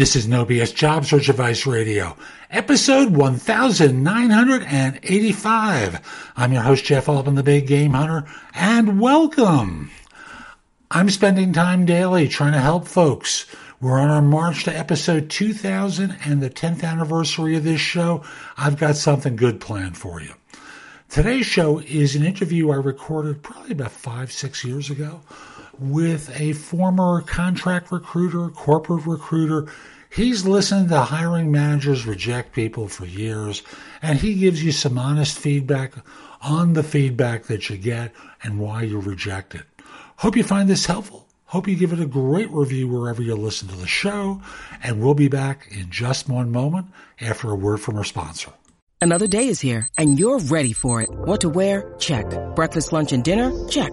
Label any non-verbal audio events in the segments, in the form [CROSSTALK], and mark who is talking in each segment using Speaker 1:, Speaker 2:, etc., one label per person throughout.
Speaker 1: This is No BS Job Search Advice Radio, episode 1985. I'm your host, Jeff Altman, the Big Game Hunter, and welcome. I'm spending time daily trying to help folks. We're on our march to episode 2000 and the 10th anniversary of this show. I've got something good planned for you. Today's show is an interview I recorded probably about five, six years ago with a former contract recruiter, corporate recruiter. He's listened to hiring managers reject people for years, and he gives you some honest feedback on the feedback that you get and why you reject it. Hope you find this helpful. Hope you give it a great review wherever you listen to the show, and we'll be back in just one moment after a word from our sponsor.
Speaker 2: Another day is here, and you're ready for it. What to wear? Check. Breakfast, lunch, and dinner? Check.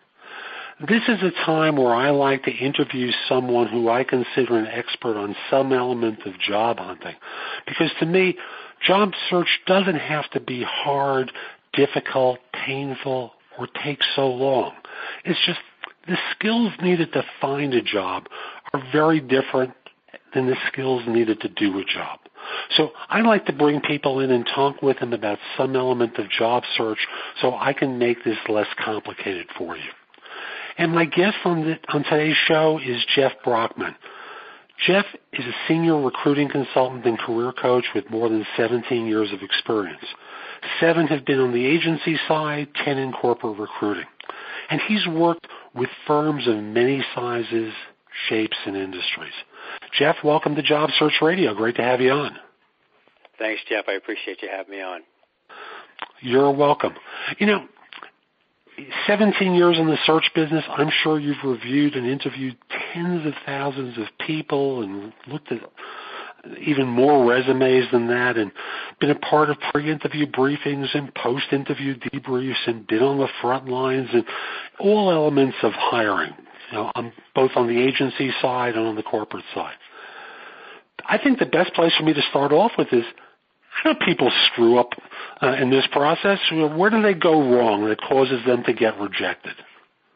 Speaker 3: This is a time where I like to interview someone who I consider an expert on some element of job hunting. Because to me, job search doesn't have to be hard, difficult, painful, or take so long. It's just the skills needed to find a job are very different than the skills needed to do a job. So I like to bring people in and talk with them about some element of job search so I can make this less complicated for you. And my guest on, the, on today's show is Jeff Brockman. Jeff is a senior recruiting consultant and career coach with more than 17 years of experience. Seven have been on the agency side, 10 in corporate recruiting. And he's worked with firms of many sizes, shapes, and industries. Jeff, welcome to Job Search Radio. Great to have you on.
Speaker 4: Thanks, Jeff. I appreciate you having me on.
Speaker 3: You're welcome. You know, 17 years in the search business, I'm sure you've reviewed and interviewed tens of thousands of people and looked at even more resumes than that and been a part of pre-interview briefings and post-interview debriefs and been on the front lines and all elements of hiring, you know, both on the agency side and on the corporate side. I think the best place for me to start off with is how do people screw up uh, in this process? Where do they go wrong that causes them to get rejected?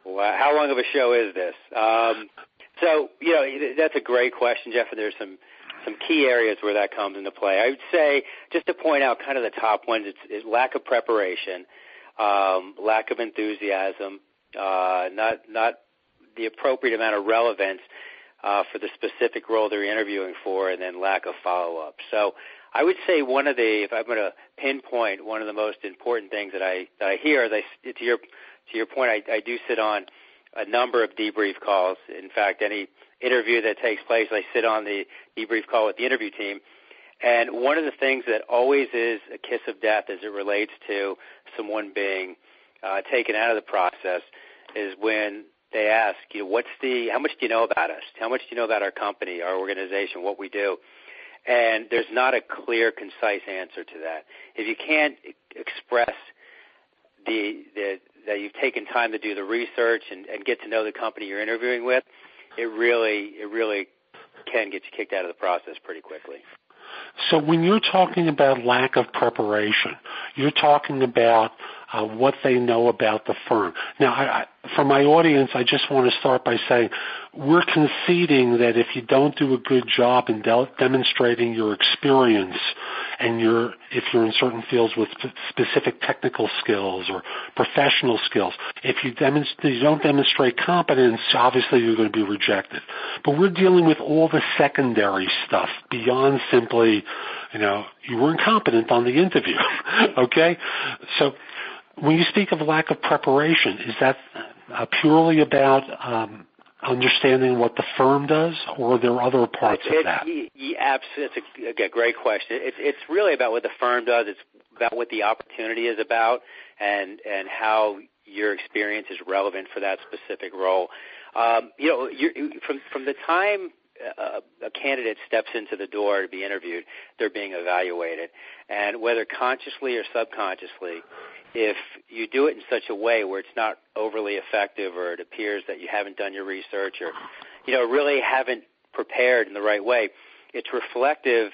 Speaker 4: Well, how long of a show is this? Um, so, you know, that's a great question, Jeff, and there's some some key areas where that comes into play. I would say, just to point out kind of the top ones, it's, it's lack of preparation, um, lack of enthusiasm, uh, not not the appropriate amount of relevance uh, for the specific role they're interviewing for, and then lack of follow up. So I would say one of the, if I'm going to pinpoint one of the most important things that I that I hear, as I, to your to your point, I, I do sit on a number of debrief calls. In fact, any interview that takes place, I sit on the debrief call with the interview team. And one of the things that always is a kiss of death as it relates to someone being uh, taken out of the process is when they ask, you know, what's the, how much do you know about us? How much do you know about our company, our organization, what we do? And there's not a clear, concise answer to that. If you can't express the, the that you've taken time to do the research and, and get to know the company you're interviewing with, it really it really can get you kicked out of the process pretty quickly.
Speaker 3: So when you're talking about lack of preparation, you're talking about uh, what they know about the firm. Now, I, for my audience, I just want to start by saying we're conceding that if you don't do a good job in de- demonstrating your experience and your if you're in certain fields with specific technical skills or professional skills, if you, demonstrate, you don't demonstrate competence, obviously you're going to be rejected. But we're dealing with all the secondary stuff beyond simply, you know, you were incompetent on the interview. [LAUGHS] okay, so when you speak of lack of preparation, is that uh, purely about um, understanding what the firm does, or are there other parts
Speaker 4: it,
Speaker 3: of that?
Speaker 4: Yeah, it's a, a great question. It's it's really about what the firm does. It's about what the opportunity is about, and and how your experience is relevant for that specific role. Um, you know, from from the time a, a candidate steps into the door to be interviewed, they're being evaluated. And whether consciously or subconsciously, if you do it in such a way where it's not overly effective or it appears that you haven't done your research or, you know, really haven't prepared in the right way, it's reflective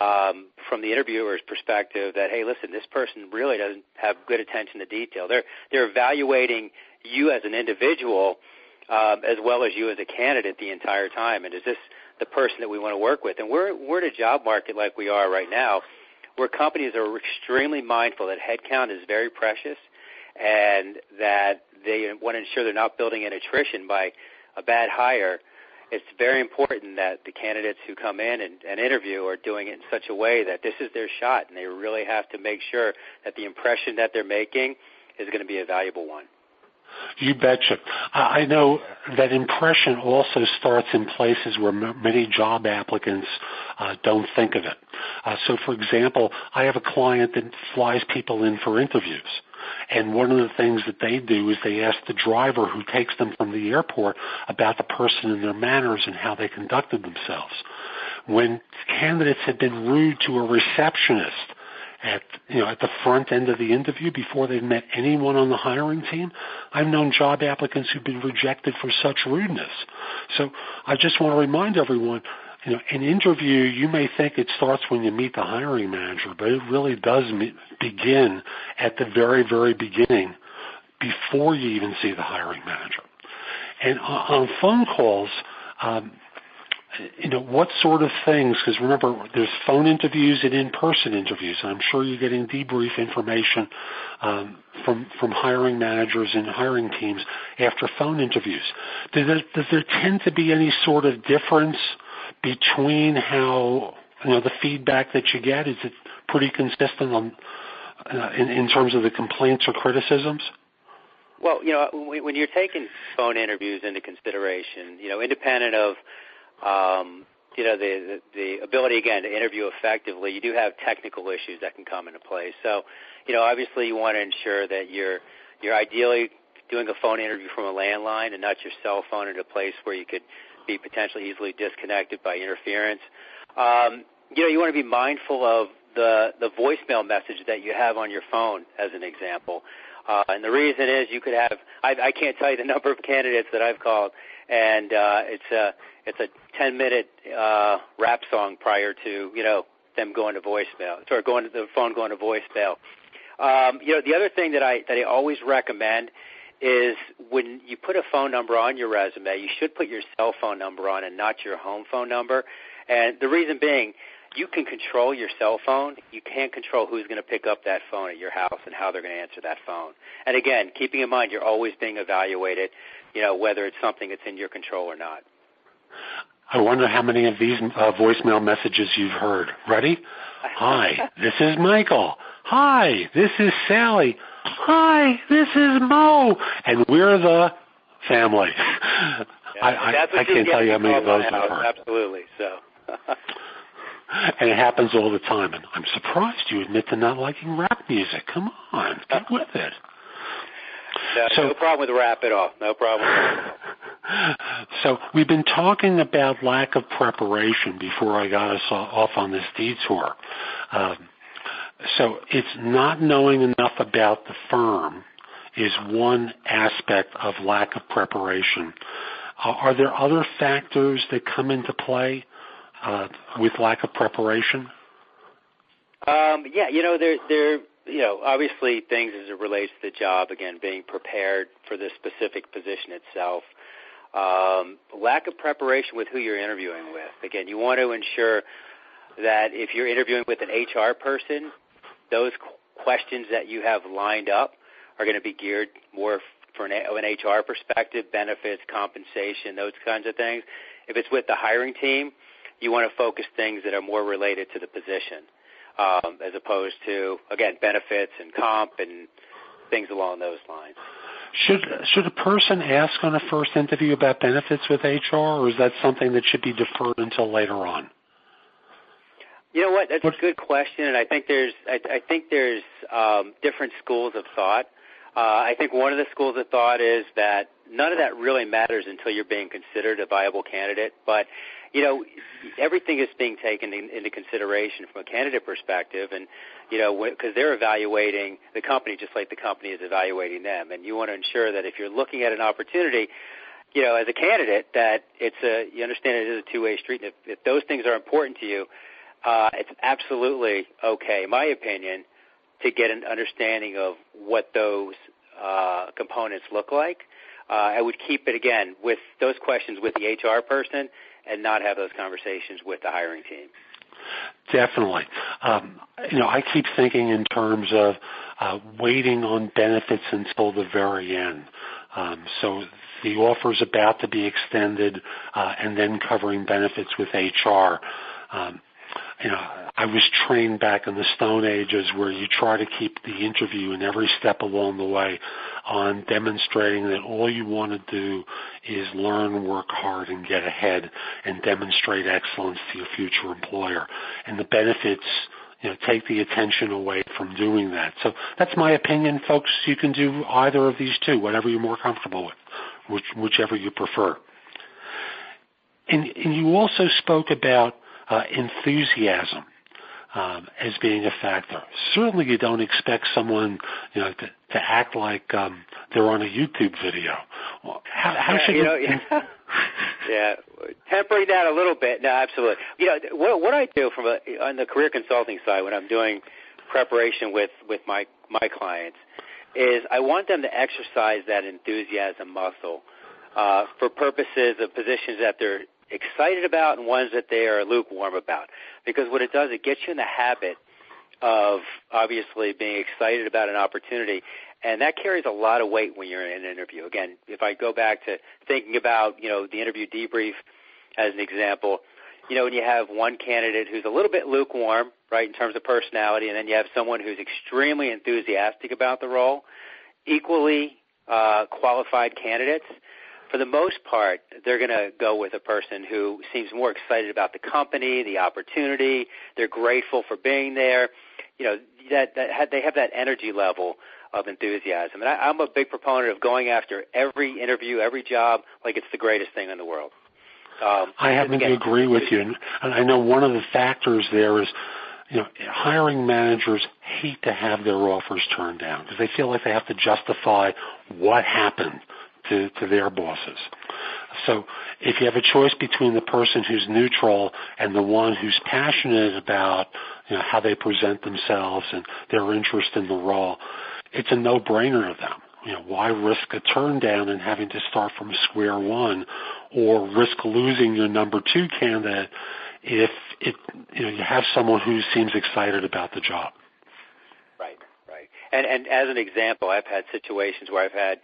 Speaker 4: um, from the interviewer's perspective that, hey, listen, this person really doesn't have good attention to detail. They're, they're evaluating you as an individual um, as well as you as a candidate the entire time. And is this the person that we want to work with? And we're we're in a job market like we are right now, where companies are extremely mindful that headcount is very precious, and that they want to ensure they're not building in attrition by a bad hire. It's very important that the candidates who come in and, and interview are doing it in such a way that this is their shot, and they really have to make sure that the impression that they're making is going to be a valuable one.
Speaker 3: You betcha. I know that impression also starts in places where m- many job applicants uh, don't think of it. Uh, so, for example, I have a client that flies people in for interviews. And one of the things that they do is they ask the driver who takes them from the airport about the person and their manners and how they conducted themselves. When candidates have been rude to a receptionist, at you know at the front end of the interview before they've met anyone on the hiring team. I've known job applicants who've been rejected for such rudeness. So I just want to remind everyone, you know, an interview you may think it starts when you meet the hiring manager, but it really does begin at the very very beginning before you even see the hiring manager. And on phone calls, um, you know, what sort of things, because remember, there's phone interviews and in-person interviews. I'm sure you're getting debrief information um, from from hiring managers and hiring teams after phone interviews. Does there, does there tend to be any sort of difference between how you know the feedback that you get? Is it pretty consistent on uh, in, in terms of the complaints or criticisms?
Speaker 4: Well, you know, when you're taking phone interviews into consideration, you know, independent of um, you know, the, the, the ability again to interview effectively, you do have technical issues that can come into play. So, you know, obviously you want to ensure that you're you're ideally doing a phone interview from a landline and not your cell phone in a place where you could be potentially easily disconnected by interference. Um, you know, you want to be mindful of the the voicemail message that you have on your phone, as an example. Uh, and the reason is you could have I, I can't tell you the [LAUGHS] number of candidates that I've called, and uh, it's a it's a 10 minute uh, rap song prior to you know them going to voicemail or going to the phone going to voicemail. Um, you know the other thing that I that I always recommend is when you put a phone number on your resume, you should put your cell phone number on and not your home phone number. And the reason being, you can control your cell phone. You can't control who's going to pick up that phone at your house and how they're going to answer that phone. And again, keeping in mind you're always being evaluated, you know, whether it's something that's in your control or not.
Speaker 3: I wonder how many of these uh, voicemail messages you've heard. Ready? Hi, [LAUGHS] this is Michael. Hi, this is Sally. Hi, this is Mo. And we're the family.
Speaker 4: Yeah, I, I,
Speaker 3: I can't tell you how many of those
Speaker 4: I've heard. Absolutely. So.
Speaker 3: and it happens all the time. And I'm surprised you admit to not liking rap music. Come on, get with it.
Speaker 4: No, so, no problem with rap at all. No problem. [LAUGHS]
Speaker 3: so we've been talking about lack of preparation before I got us off on this detour. Um, so it's not knowing enough about the firm is one aspect of lack of preparation. Uh, are there other factors that come into play uh, with lack of preparation?
Speaker 4: Um, yeah, you know, there there you know, obviously things as it relates to the job, again, being prepared for the specific position itself. Um, lack of preparation with who you're interviewing with. Again, you want to ensure that if you're interviewing with an HR person, those questions that you have lined up are going to be geared more for an, an HR perspective, benefits, compensation, those kinds of things. If it's with the hiring team, you want to focus things that are more related to the position as opposed to again benefits and comp and things along those lines.
Speaker 3: Should should a person ask on a first interview about benefits with HR, or is that something that should be deferred until later on?
Speaker 4: You know what? That's a good question, and I think there's I, I think there's um, different schools of thought. Uh, I think one of the schools of thought is that none of that really matters until you're being considered a viable candidate. But you know, everything is being taken in, into consideration from a candidate perspective, and you know, because they're evaluating the company just like the company is evaluating them, and you want to ensure that if you're looking at an opportunity, you know, as a candidate, that it's a you understand it is a two-way street, and if, if those things are important to you, uh, it's absolutely okay, in my opinion, to get an understanding of what those uh, components look like. Uh, I would keep it again with those questions with the HR person and not have those conversations with the hiring team.
Speaker 3: Definitely. Um, you know, I keep thinking in terms of uh, waiting on benefits until the very end. Um, so the offer is about to be extended, uh, and then covering benefits with HR. Um, you know, I was trained back in the Stone Ages where you try to keep the interview and every step along the way on demonstrating that all you want to do is learn, work hard, and get ahead and demonstrate excellence to your future employer. And the benefits, you know, take the attention away from doing that. So that's my opinion, folks. You can do either of these two, whatever you're more comfortable with, which, whichever you prefer. And, and you also spoke about uh, enthusiasm um, as being a factor. Certainly, you don't expect someone you know to, to act like um, they're on a YouTube video. How, how should
Speaker 4: you know? Yeah. [LAUGHS] yeah, tempering that a little bit. No, absolutely. You know what, what I do from a, on the career consulting side when I'm doing preparation with with my my clients is I want them to exercise that enthusiasm muscle uh, for purposes of positions that they're excited about and ones that they are lukewarm about. Because what it does, it gets you in the habit of obviously being excited about an opportunity, and that carries a lot of weight when you're in an interview. Again, if I go back to thinking about you know the interview debrief as an example, you know when you have one candidate who's a little bit lukewarm, right, in terms of personality, and then you have someone who's extremely enthusiastic about the role, equally uh, qualified candidates for the most part, they're going to go with a person who seems more excited about the company, the opportunity. They're grateful for being there. You know, that, that they have that energy level of enthusiasm. And I, I'm a big proponent of going after every interview, every job, like it's the greatest thing in the world.
Speaker 3: Um, I happen again, to agree with you, and I know one of the factors there is you know, hiring managers hate to have their offers turned down because they feel like they have to justify what happened to, to their bosses. So if you have a choice between the person who's neutral and the one who's passionate about you know, how they present themselves and their interest in the role, it's a no-brainer to them. You know, why risk a turn down and having to start from square one or risk losing your number two candidate if it, you know, you have someone who seems excited about the job.
Speaker 4: Right, right. And, and as an example, I've had situations where I've had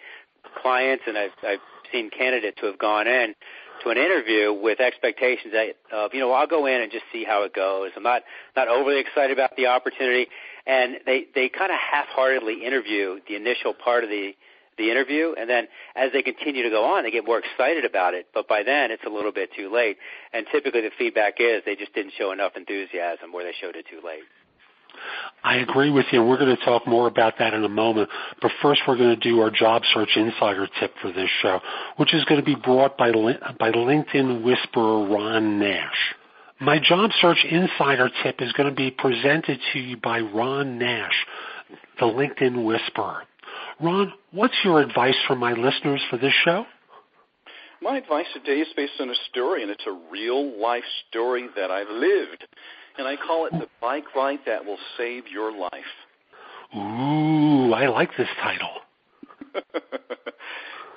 Speaker 4: clients and I've, I've seen candidates who have gone in to an interview with expectations that of you know I'll go in and just see how it goes. I'm not not overly excited about the opportunity, and they they kind of half-heartedly interview the initial part of the the interview, and then as they continue to go on, they get more excited about it. But by then, it's a little bit too late. And typically, the feedback is they just didn't show enough enthusiasm, or they showed it too late.
Speaker 3: I agree with you, and we're going to talk more about that in a moment. But first, we're going to do our job search insider tip for this show, which is going to be brought by, by LinkedIn whisperer Ron Nash. My job search insider tip is going to be presented to you by Ron Nash, the LinkedIn whisperer. Ron, what's your advice for my listeners for this show?
Speaker 5: My advice today is based on a story, and it's a real life story that I've lived and I call it the bike ride that will save your life.
Speaker 3: Ooh, I like this title. [LAUGHS]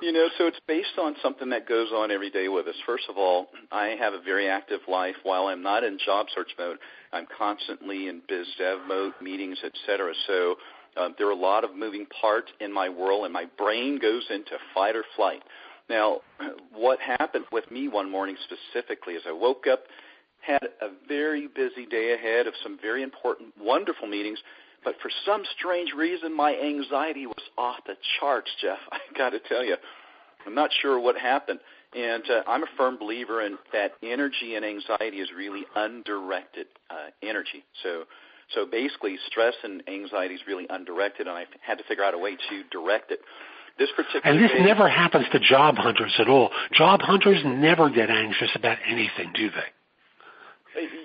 Speaker 5: you know, so it's based on something that goes on every day with us. First of all, I have a very active life. While I'm not in job search mode, I'm constantly in biz dev mode, meetings, etc. So uh, there are a lot of moving parts in my world, and my brain goes into fight or flight. Now, [CLEARS THROAT] what happened with me one morning specifically is I woke up had a very busy day ahead of some very important, wonderful meetings. But for some strange reason, my anxiety was off the charts, Jeff. I got to tell you, I'm not sure what happened. And uh, I'm a firm believer in that energy and anxiety is really undirected uh, energy. So, so basically, stress and anxiety is really undirected, and I had to figure out a way to direct it. This particular
Speaker 3: and this
Speaker 5: day,
Speaker 3: never happens to job hunters at all. Job hunters never get anxious about anything, do they?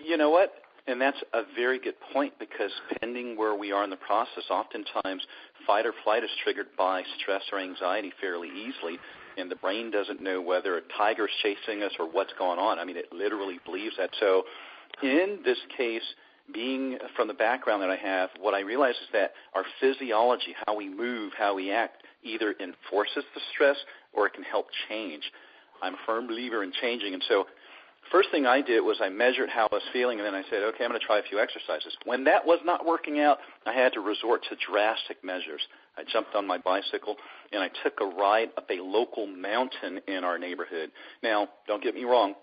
Speaker 5: You know what? And that's a very good point because pending where we are in the process, oftentimes fight or flight is triggered by stress or anxiety fairly easily, and the brain doesn't know whether a tiger's chasing us or what's going on. I mean, it literally believes that. So, in this case, being uh, from the background that I have, what I realize is that our physiology, how we move, how we act, either enforces the stress or it can help change. I'm a firm believer in changing, and so first thing I did was I measured how I was feeling, and then I said, okay, I'm going to try a few exercises. When that was not working out, I had to resort to drastic measures. I jumped on my bicycle and I took a ride up a local mountain in our neighborhood. Now, don't get me wrong,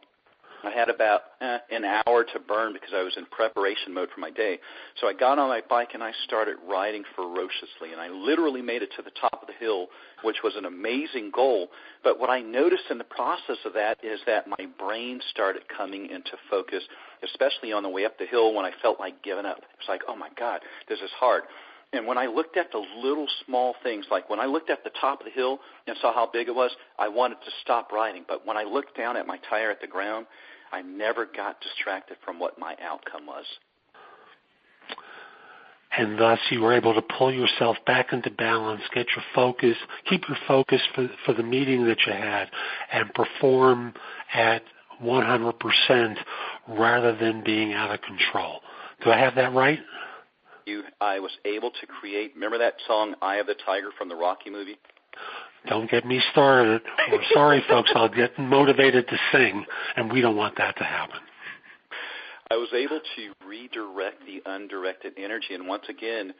Speaker 5: I had about eh, an hour to burn because I was in preparation mode for my day. So I got on my bike and I started riding ferociously, and I literally made it to the top of the hill, which was an amazing goal. But what I noticed in the process of that is that my brain started coming into focus, especially on the way up the hill when I felt like giving up. It's like, oh my God, this is hard. And when I looked at the little small things, like when I looked at the top of the hill and saw how big it was, I wanted to stop riding. But when I looked down at my tire at the ground, I never got distracted from what my outcome was.
Speaker 3: And thus you were able to pull yourself back into balance, get your focus, keep your focus for, for the meeting that you had, and perform at 100% rather than being out of control. Do I have that right?
Speaker 5: You, I was able to create. Remember that song "Eye of the Tiger" from the Rocky movie?
Speaker 3: Don't get me started. Sorry, folks. I'll get motivated to sing, and we don't want that to happen.
Speaker 5: I was able to redirect the undirected energy, and once again,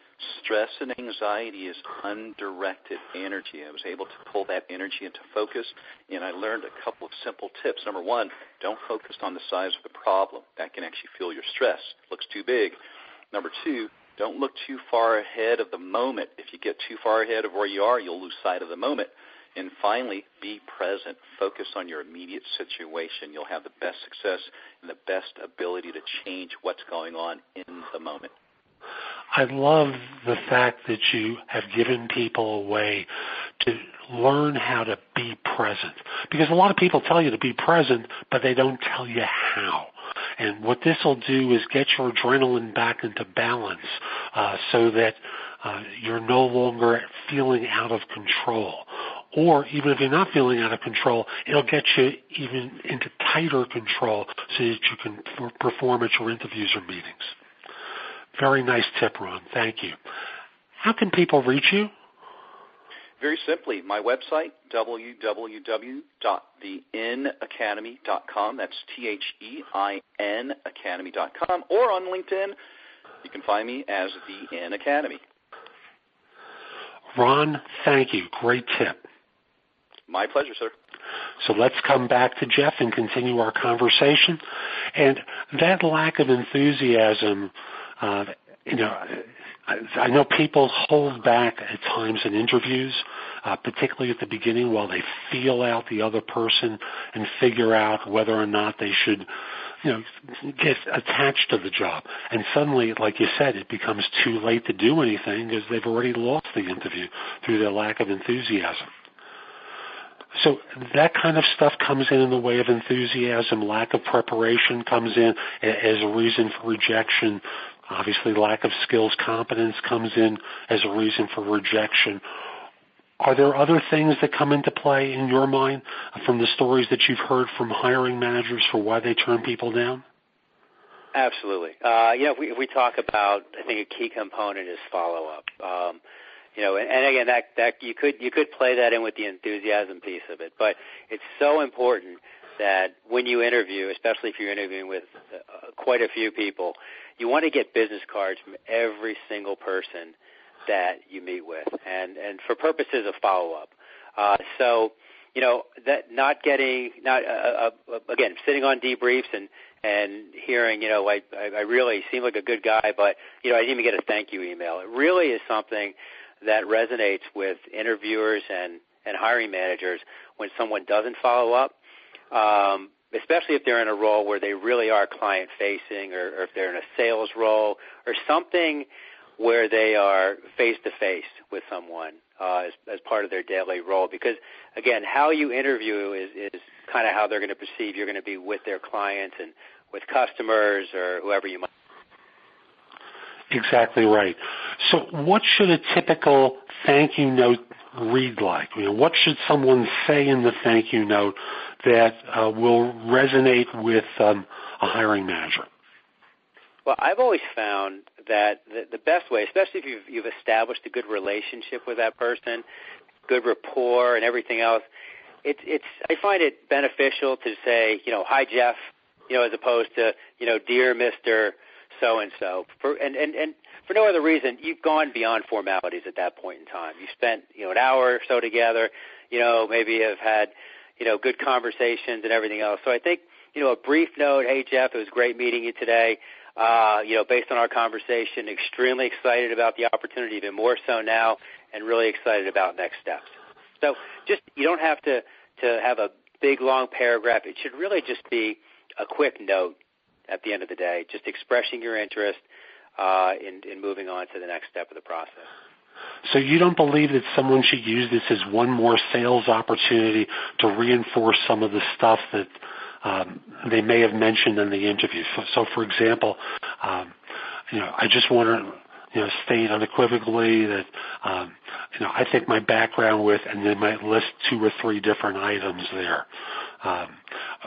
Speaker 5: stress and anxiety is undirected energy. I was able to pull that energy into focus, and I learned a couple of simple tips. Number one, don't focus on the size of the problem. That can actually fuel your stress. It looks too big. Number two, don't look too far ahead of the moment. If you get too far ahead of where you are, you'll lose sight of the moment. And finally, be present. Focus on your immediate situation. You'll have the best success and the best ability to change what's going on in the moment.
Speaker 3: I love the fact that you have given people a way to learn how to be present. Because a lot of people tell you to be present, but they don't tell you how. And what this will do is get your adrenaline back into balance uh, so that uh, you're no longer feeling out of control. Or even if you're not feeling out of control, it'll get you even into tighter control so that you can perform at your interviews or meetings. Very nice tip, Ron. Thank you. How can people reach you?
Speaker 5: Very simply, my website, www.theinacademy.com. That's T-H-E-I-N academy.com. Or on LinkedIn, you can find me as The In Academy.
Speaker 3: Ron, thank you. Great tip.
Speaker 5: My pleasure, sir.
Speaker 3: So let's come back to Jeff and continue our conversation. And that lack of enthusiasm, uh, you know, I know people hold back at times in interviews, uh, particularly at the beginning, while they feel out the other person and figure out whether or not they should, you know, get attached to the job. And suddenly, like you said, it becomes too late to do anything because they've already lost the interview through their lack of enthusiasm. So that kind of stuff comes in in the way of enthusiasm. Lack of preparation comes in as a reason for rejection. Obviously, lack of skills, competence comes in as a reason for rejection. Are there other things that come into play in your mind from the stories that you've heard from hiring managers for why they turn people down?
Speaker 4: Absolutely. Uh, you know, if we, if we talk about, I think a key component is follow up. Um, you know, and, and again, that that you could you could play that in with the enthusiasm piece of it, but it's so important that when you interview, especially if you're interviewing with uh, quite a few people, you want to get business cards from every single person that you meet with, and and for purposes of follow up. Uh, so, you know, that not getting not uh, uh, again sitting on debriefs and and hearing, you know, I I really seem like a good guy, but you know, I didn't even get a thank you email. It really is something that resonates with interviewers and, and hiring managers when someone doesn't follow up, um, especially if they're in a role where they really are client facing or, or if they're in a sales role or something where they are face to face with someone uh, as, as part of their daily role. Because again, how you interview is, is kind of how they're going to perceive you're going to be with their clients and with customers or whoever you might.
Speaker 3: Exactly right. So, what should a typical thank you note read like? You know, what should someone say in the thank you note that uh, will resonate with um, a hiring manager?
Speaker 4: Well, I've always found that the, the best way, especially if you've, you've established a good relationship with that person, good rapport, and everything else, it's it's. I find it beneficial to say, you know, hi Jeff, you know, as opposed to, you know, dear Mister So and So. And and and for no other reason, you've gone beyond formalities at that point in time. You spent, you know, an hour or so together. You know, maybe have had, you know, good conversations and everything else. So I think, you know, a brief note, hey Jeff, it was great meeting you today. Uh, you know, based on our conversation, extremely excited about the opportunity, even more so now, and really excited about next steps. So just you don't have to to have a big long paragraph. It should really just be a quick note at the end of the day, just expressing your interest uh, in, in moving on to the next step of the process.
Speaker 3: So you don't believe that someone should use this as one more sales opportunity to reinforce some of the stuff that um, they may have mentioned in the interview. So, so for example, um, you know, I just want to you know, state unequivocally that, um, you know, I think my background with, and they might list two or three different items there, um,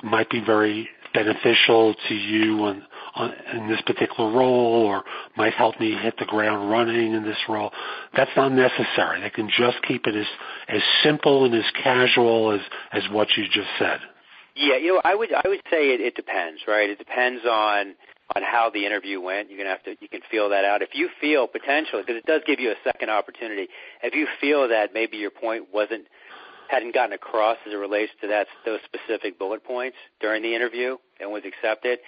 Speaker 3: might be very beneficial to you on, on, in this particular role or might help me hit the ground running in this role. That's not necessary. They can just keep it as, as simple and as casual as, as what you just said.
Speaker 4: Yeah, you know, I would I would say it, it depends, right? It depends on on how the interview went. You're gonna have to you can feel that out. If you feel potentially, because it does give you a second opportunity. If you feel that maybe your point wasn't hadn't gotten across as it relates to that those specific bullet points during the interview and was accepted,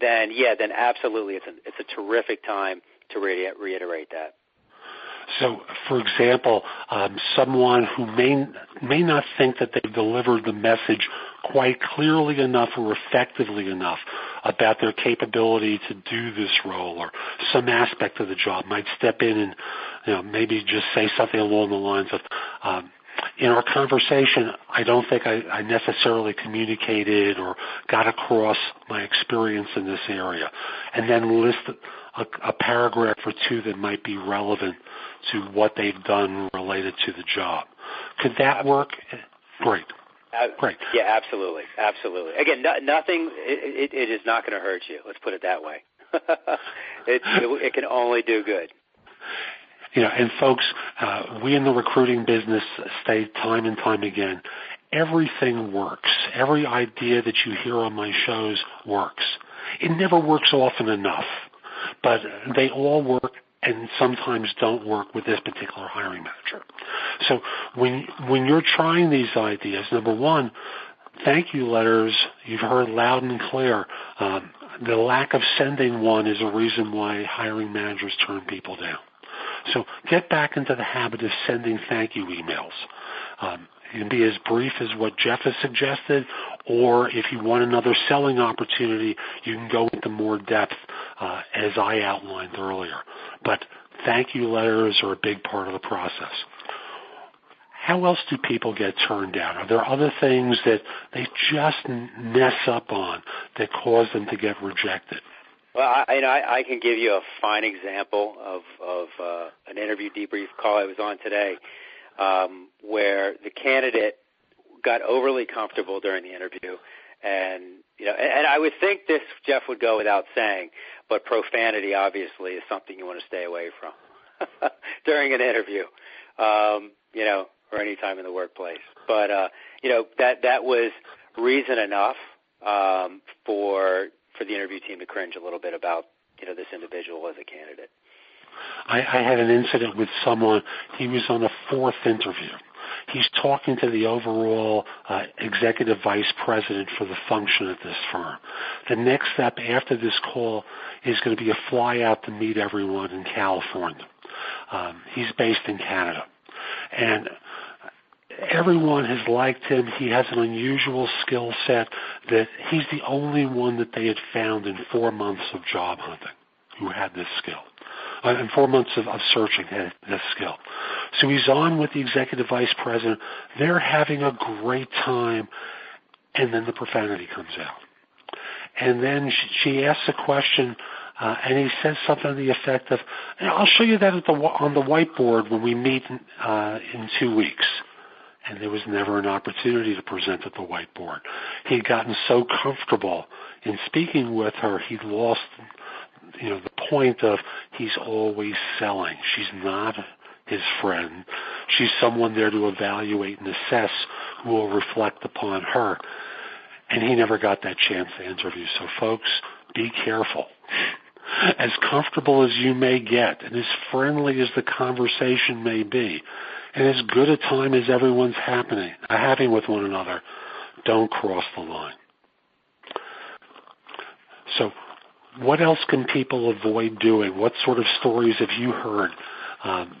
Speaker 4: then yeah, then absolutely, it's a it's a terrific time to re- reiterate that.
Speaker 3: So, for example, um, someone who may may not think that they've delivered the message quite clearly enough or effectively enough about their capability to do this role or some aspect of the job might step in and you know maybe just say something along the lines of um, in our conversation, I don't think I, I necessarily communicated or got across my experience in this area, and then list a, a paragraph or two that might be relevant to what they've done related to the job. Could that work? Great.
Speaker 4: Great. Yeah, absolutely, absolutely. Again, no, nothing. It, it, it is not going to hurt you. Let's put it that way. [LAUGHS] it, it can only do good.
Speaker 3: You know, and folks, uh, we in the recruiting business say time and time again, everything works. Every idea that you hear on my shows works. It never works often enough, but they all work and sometimes don't work with this particular hiring manager. So when when you're trying these ideas, number one, thank you letters you've heard loud and clear. Um, the lack of sending one is a reason why hiring managers turn people down. So get back into the habit of sending thank you emails. Um, it can be as brief as what Jeff has suggested, or if you want another selling opportunity, you can go into more depth uh, as I outlined earlier. But thank you letters are a big part of the process. How else do people get turned down? Are there other things that they just mess up on that cause them to get rejected?
Speaker 4: Well, I, you know, I, I can give you a fine example of of uh, an interview debrief call I was on today, um, where the candidate got overly comfortable during the interview, and you know, and, and I would think this Jeff would go without saying, but profanity obviously is something you want to stay away from [LAUGHS] during an interview, um, you know, or any time in the workplace. But uh, you know, that that was reason enough um, for for the interview team to cringe a little bit about you know this individual as a candidate.
Speaker 3: I, I had an incident with someone. He was on a fourth interview. He's talking to the overall uh, executive vice president for the function at this firm. The next step after this call is going to be a fly out to meet everyone in California. Um, he's based in Canada. And everyone has liked him. He has an unusual skill set that he's the only one that they had found in four months of job hunting who had this skill. uh, and four months of, of searching that, that skill. So he's on with the executive vice president. They're having a great time, and then the profanity comes out. And then she, she asks a question, uh, and he says something to the effect of, "I'll show you that at the on the whiteboard when we meet uh, in two weeks." And there was never an opportunity to present at the whiteboard. He'd gotten so comfortable in speaking with her, he'd lost, you know, the point of he's always selling. She's not his friend. She's someone there to evaluate and assess who will reflect upon her. And he never got that chance to interview. So folks, be careful. As comfortable as you may get and as friendly as the conversation may be, and as good a time as everyone's happening, having with one another, don't cross the line. So, what else can people avoid doing? What sort of stories have you heard um,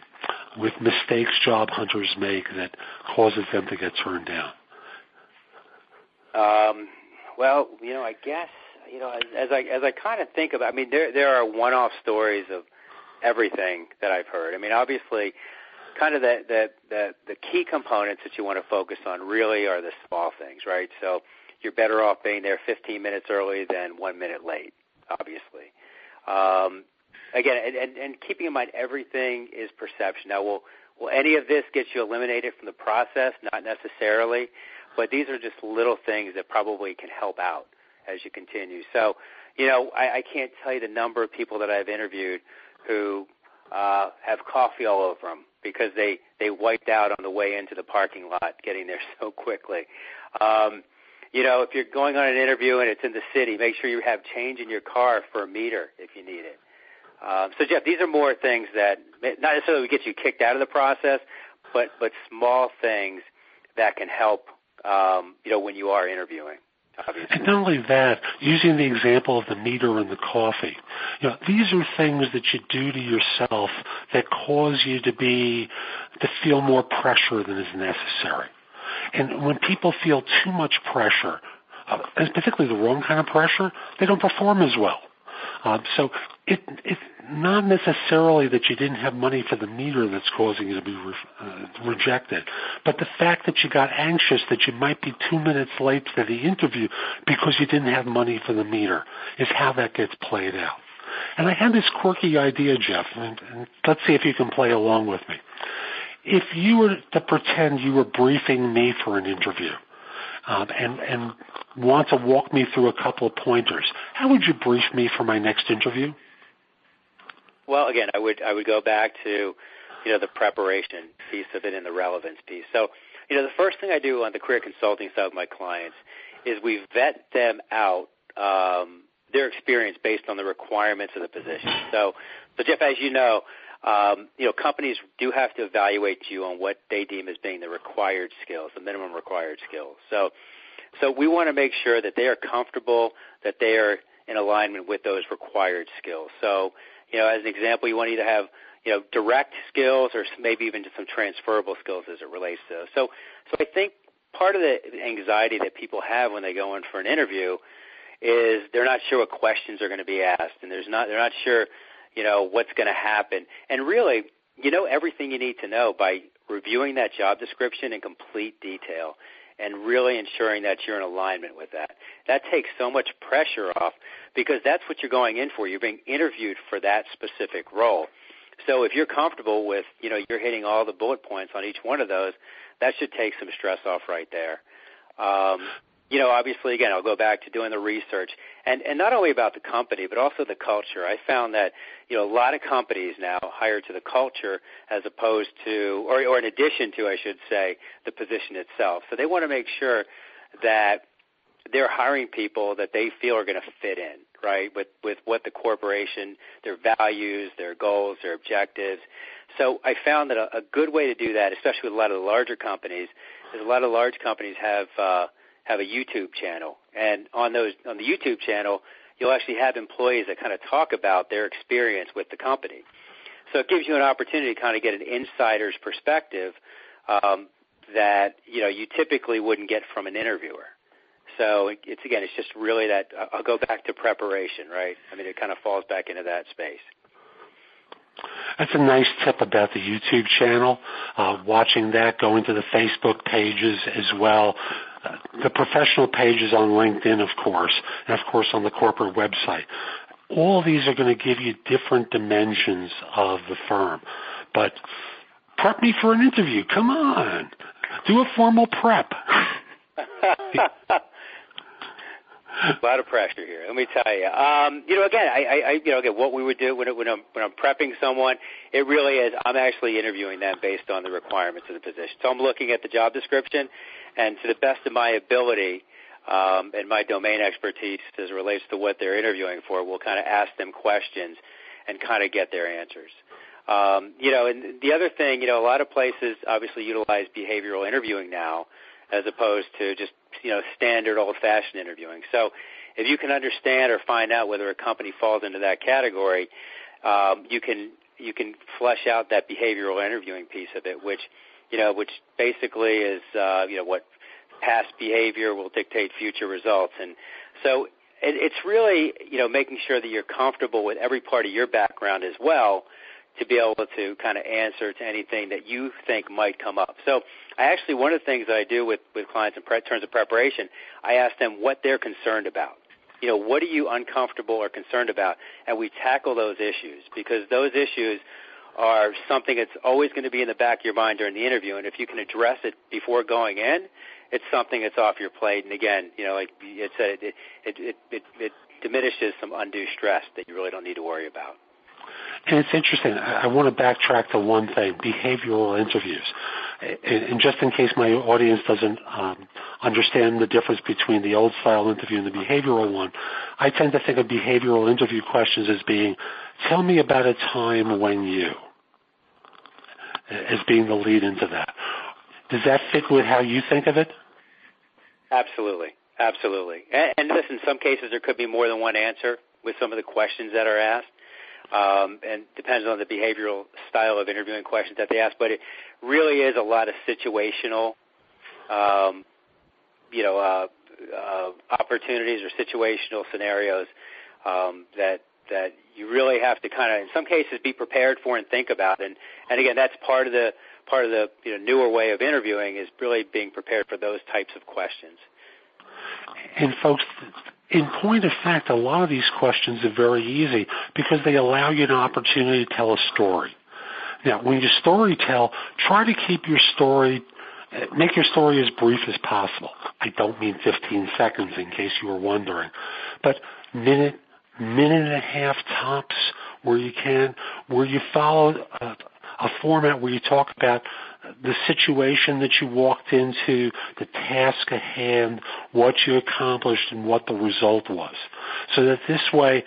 Speaker 3: with mistakes job hunters make that causes them to get turned down?
Speaker 4: Um, well, you know, I guess you know, as, as I as I kind of think about, I mean, there there are one-off stories of everything that I've heard. I mean, obviously, kind of the the the, the key components that you want to focus on really are the small things, right? So you're better off being there 15 minutes early than one minute late, obviously. Um, again, and, and, and keeping in mind everything is perception. Now, will will any of this get you eliminated from the process? Not necessarily, but these are just little things that probably can help out as you continue. So, you know, I, I can't tell you the number of people that I've interviewed who uh, have coffee all over them because they they wiped out on the way into the parking lot, getting there [LAUGHS] so quickly. Um, you know, if you're going on an interview and it's in the city, make sure you have change in your car for a meter if you need it. Um, so, Jeff, these are more things that not necessarily get you kicked out of the process, but but small things that can help. Um, you know, when you are interviewing.
Speaker 3: And not only that, using the example of the meter and the coffee, you know, these are things that you do to yourself that cause you to be to feel more pressure than is necessary. And when people feel too much pressure, uh, and particularly the wrong kind of pressure, they don't perform as well. Um, so it, it's not necessarily that you didn't have money for the meter that's causing you to be re- uh, rejected, but the fact that you got anxious that you might be two minutes late to the interview because you didn't have money for the meter is how that gets played out. And I had this quirky idea, Jeff, and, and let's see if you can play along with me. If you were to pretend you were briefing me for an interview, um, and, and want to walk me through a couple of pointers, how would you brief me for my next interview?
Speaker 4: Well, again, I would I would go back to you know the preparation piece of it and the relevance piece. So, you know, the first thing I do on the career consulting side with my clients is we vet them out um, their experience based on the requirements of the position. So, so Jeff, as you know, you know, Um, companies do have to evaluate you on what they deem as being the required skills, the minimum required skills. So, so we want to make sure that they are comfortable, that they are in alignment with those required skills. So, you know, as an example, you want to either have you know direct skills or maybe even just some transferable skills as it relates to. Those. So, so I think part of the anxiety that people have when they go in for an interview is they're not sure what questions are going to be asked, and there's not they're not sure you know, what's going to happen. And really, you know everything you need to know by reviewing that job description in complete detail and really ensuring that you're in alignment with that. That takes so much pressure off because that's what you're going in for. You're being interviewed for that specific role. So if you're comfortable with, you know, you're hitting all the bullet points on each one of those, that should take some stress off right there. Um, you know, obviously, again, I'll go back to doing the research, and and not only about the company, but also the culture. I found that you know a lot of companies now hire to the culture as opposed to, or or in addition to, I should say, the position itself. So they want to make sure that they're hiring people that they feel are going to fit in, right, with with what the corporation, their values, their goals, their objectives. So I found that a, a good way to do that, especially with a lot of the larger companies, is a lot of large companies have. Uh, have a YouTube channel, and on those on the YouTube channel, you'll actually have employees that kind of talk about their experience with the company. So it gives you an opportunity to kind of get an insider's perspective um, that you know you typically wouldn't get from an interviewer. So it's again, it's just really that. I'll go back to preparation, right? I mean, it kind of falls back into that space.
Speaker 3: That's a nice tip about the YouTube channel. Uh, watching that, going to the Facebook pages as well. Uh, the professional pages on LinkedIn, of course, and of course on the corporate website. All these are going to give you different dimensions of the firm. But prep me for an interview. Come on. Do a formal prep. [LAUGHS]
Speaker 4: a [LAUGHS] lot of pressure here. Let me tell you. Um, you know, again, I, I, you know, again, what we would do when, when I'm when I'm prepping someone, it really is. I'm actually interviewing them based on the requirements of the position. So I'm looking at the job description, and to the best of my ability um, and my domain expertise as it relates to what they're interviewing for, we'll kind of ask them questions and kind of get their answers. Um, you know, and the other thing, you know, a lot of places obviously utilize behavioral interviewing now as opposed to just you know standard old-fashioned interviewing. So if you can understand or find out whether a company falls into that category, um, you can you can flesh out that behavioral interviewing piece of it, which you know which basically is uh, you know what past behavior will dictate future results, and so it, it's really you know making sure that you're comfortable with every part of your background as well to be able to kind of answer to anything that you think might come up. So I actually one of the things that I do with with clients in pre- terms of preparation, I ask them what they're concerned about. You know, what are you uncomfortable or concerned about, and we tackle those issues because those issues are something that's always going to be in the back of your mind during the interview, and if you can address it before going in, it's something that's off your plate. And again, you know, like it said, it it it, it, it diminishes some undue stress that you really don't need to worry about.
Speaker 3: And it's interesting. I, want to backtrack to one thing: behavioral interviews. And, just in case my audience doesn't um, understand the difference between the old style interview and the behavioral one, I tend to think of behavioral interview questions as being, "Tell me about a time when you," as being the lead into that. Does that fit with how you think of it?
Speaker 4: Absolutely, absolutely. And, and listen, in some cases there could be more than one answer with some of the questions that are asked um, and depends on the behavioral style of interviewing questions that they ask. But it really is a lot of situational, um, you know, uh, uh, opportunities or situational scenarios um, that that you really have to kind of, in some cases, be prepared for and think about. And and again, that's part of the part of the you know, newer way of interviewing is really being prepared for those types of questions.
Speaker 3: And folks, in point of fact, a lot of these questions are very easy because they allow you an opportunity to tell a story. Now, when you story tell, try to keep your story, make your story as brief as possible. I don't mean 15 seconds in case you were wondering, but minute, minute and a half tops where you can, where you follow a, a format where you talk about the situation that you walked into, the task at hand, what you accomplished, and what the result was. So that this way,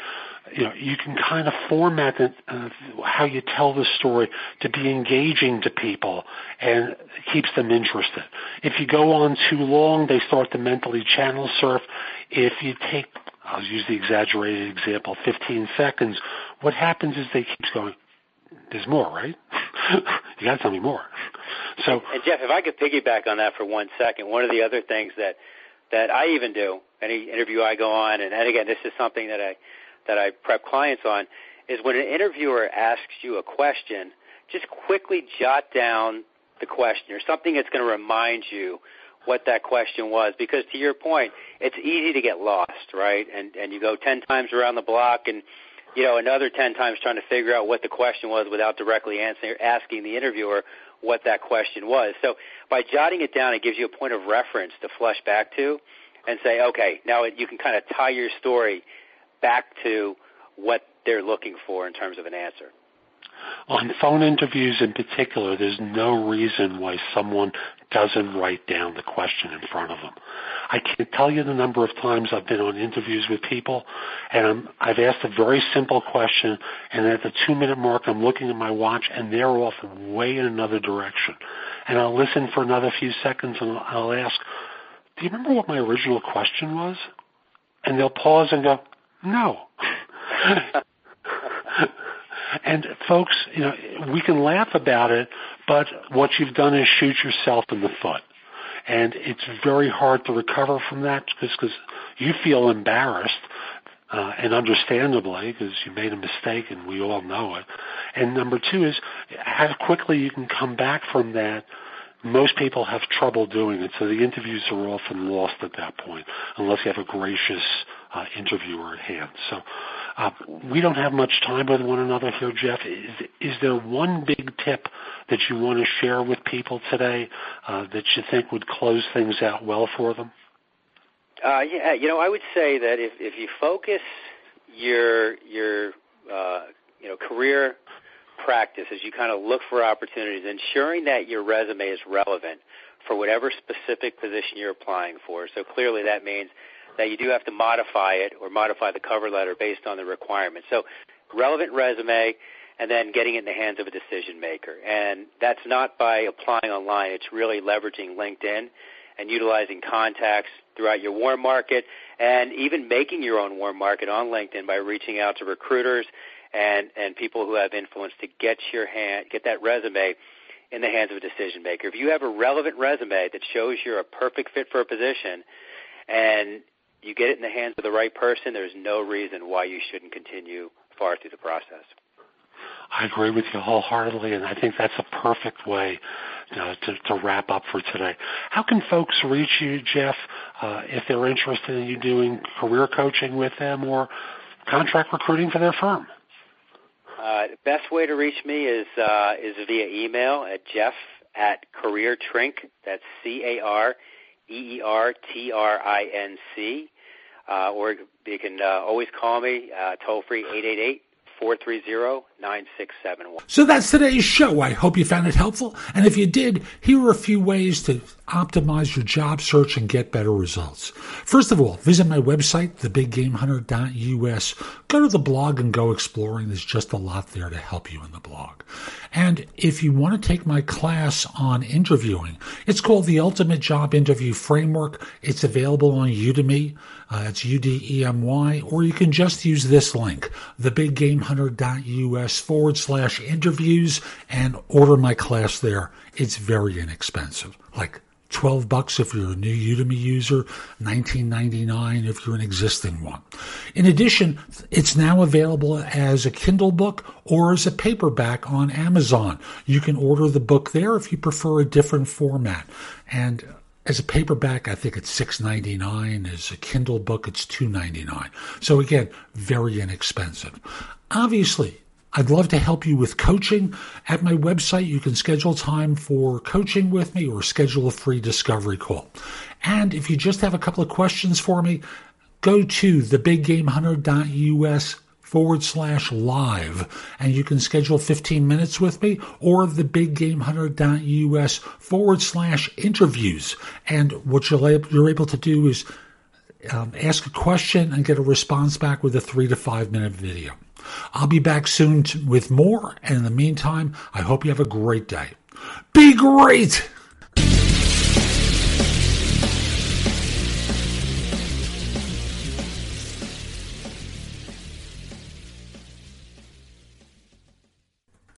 Speaker 3: you know, you can kind of format it, uh, how you tell the story to be engaging to people and keeps them interested. If you go on too long, they start to mentally channel surf. If you take, I'll use the exaggerated example, 15 seconds, what happens is they keep going, there's more, right? [LAUGHS] you got to tell me more. So,
Speaker 4: and Jeff, if I could piggyback on that for one second, one of the other things that that I even do any interview I go on, and, and again, this is something that I that I prep clients on, is when an interviewer asks you a question, just quickly jot down the question or something that's going to remind you what that question was. Because to your point it's easy to get lost right? And and you go 10 times around the block and you know, another 10 times trying to figure out what the question was without directly answer, asking the interviewer what that question was. So by jotting it down, it gives you a point of reference to flush back to and say, okay, now you can kind of tie your story back to what they're looking for in terms of an answer.
Speaker 3: On phone interviews in particular, there's no reason why someone doesn't write down the question in front of them. I can't tell you the number of times I've been on interviews with people and I'm, I've asked a very simple question and at the two minute mark I'm looking at my watch and they're off way in another direction. And I'll listen for another few seconds and I'll ask, do you remember what my original question was? And they'll pause and go, no. [LAUGHS] And folks, you know, we can laugh about it, but what you've done is shoot yourself in the foot. And it's very hard to recover from that because you feel embarrassed uh, and understandably, because you made a mistake and we all know it. And number two is how quickly you can come back from that. Most people have trouble doing it, so the interviews are often lost at that point, unless you have a gracious uh, interviewer at hand. So uh, we don't have much time with one another here, Jeff. Is, is there one big tip that you want to share with people today uh, that you think would close things out well for them?
Speaker 4: Uh, yeah, you know, I would say that if if you focus your your uh, you know career practice as you kind of look for opportunities, ensuring that your resume is relevant for whatever specific position you're applying for. So clearly that means that you do have to modify it or modify the cover letter based on the requirements. So relevant resume and then getting it in the hands of a decision maker. And that's not by applying online, it's really leveraging LinkedIn and utilizing contacts throughout your warm market and even making your own warm market on LinkedIn by reaching out to recruiters and, and people who have influence to get your hand, get that resume in the hands of a decision maker. If you have a relevant resume that shows you're a perfect fit for a position and you get it in the hands of the right person, there's no reason why you shouldn't continue far through the process.
Speaker 3: I agree with you wholeheartedly, and I think that's a perfect way uh, to, to wrap up for today. How can folks reach you, Jeff, uh, if they're interested in you doing career coaching with them or contract recruiting for their firm?
Speaker 4: Uh, the best way to reach me is uh, is via email at jeff at careertrinc. That's C A R E E R T R I N C. Uh, or you can uh, always call me uh, toll free eight eight eight 430-9671.
Speaker 1: So that's today's show. I hope you found it helpful. And if you did, here are a few ways to optimize your job search and get better results. First of all, visit my website, thebiggamehunter.us. Go to the blog and go exploring. There's just a lot there to help you in the blog. And if you want to take my class on interviewing, it's called the Ultimate Job Interview Framework. It's available on Udemy. Uh, it's U-D-E-M-Y, or you can just use this link, thebiggamehunter.us forward slash interviews and order my class there. It's very inexpensive, like 12 bucks if you're a new Udemy user, 19.99 if you're an existing one. In addition, it's now available as a Kindle book or as a paperback on Amazon. You can order the book there if you prefer a different format. And as a paperback, I think it's six ninety nine. As a Kindle book, it's two ninety nine. So again, very inexpensive. Obviously, I'd love to help you with coaching. At my website, you can schedule time for coaching with me or schedule a free discovery call. And if you just have a couple of questions for me, go to thebiggamehunter.us forward slash live, and you can schedule 15 minutes with me or the biggamehunter.us forward slash interviews. And what you're able to do is um, ask a question and get a response back with a three to five minute video. I'll be back soon with more, and in the meantime, I hope you have a great day. Be great!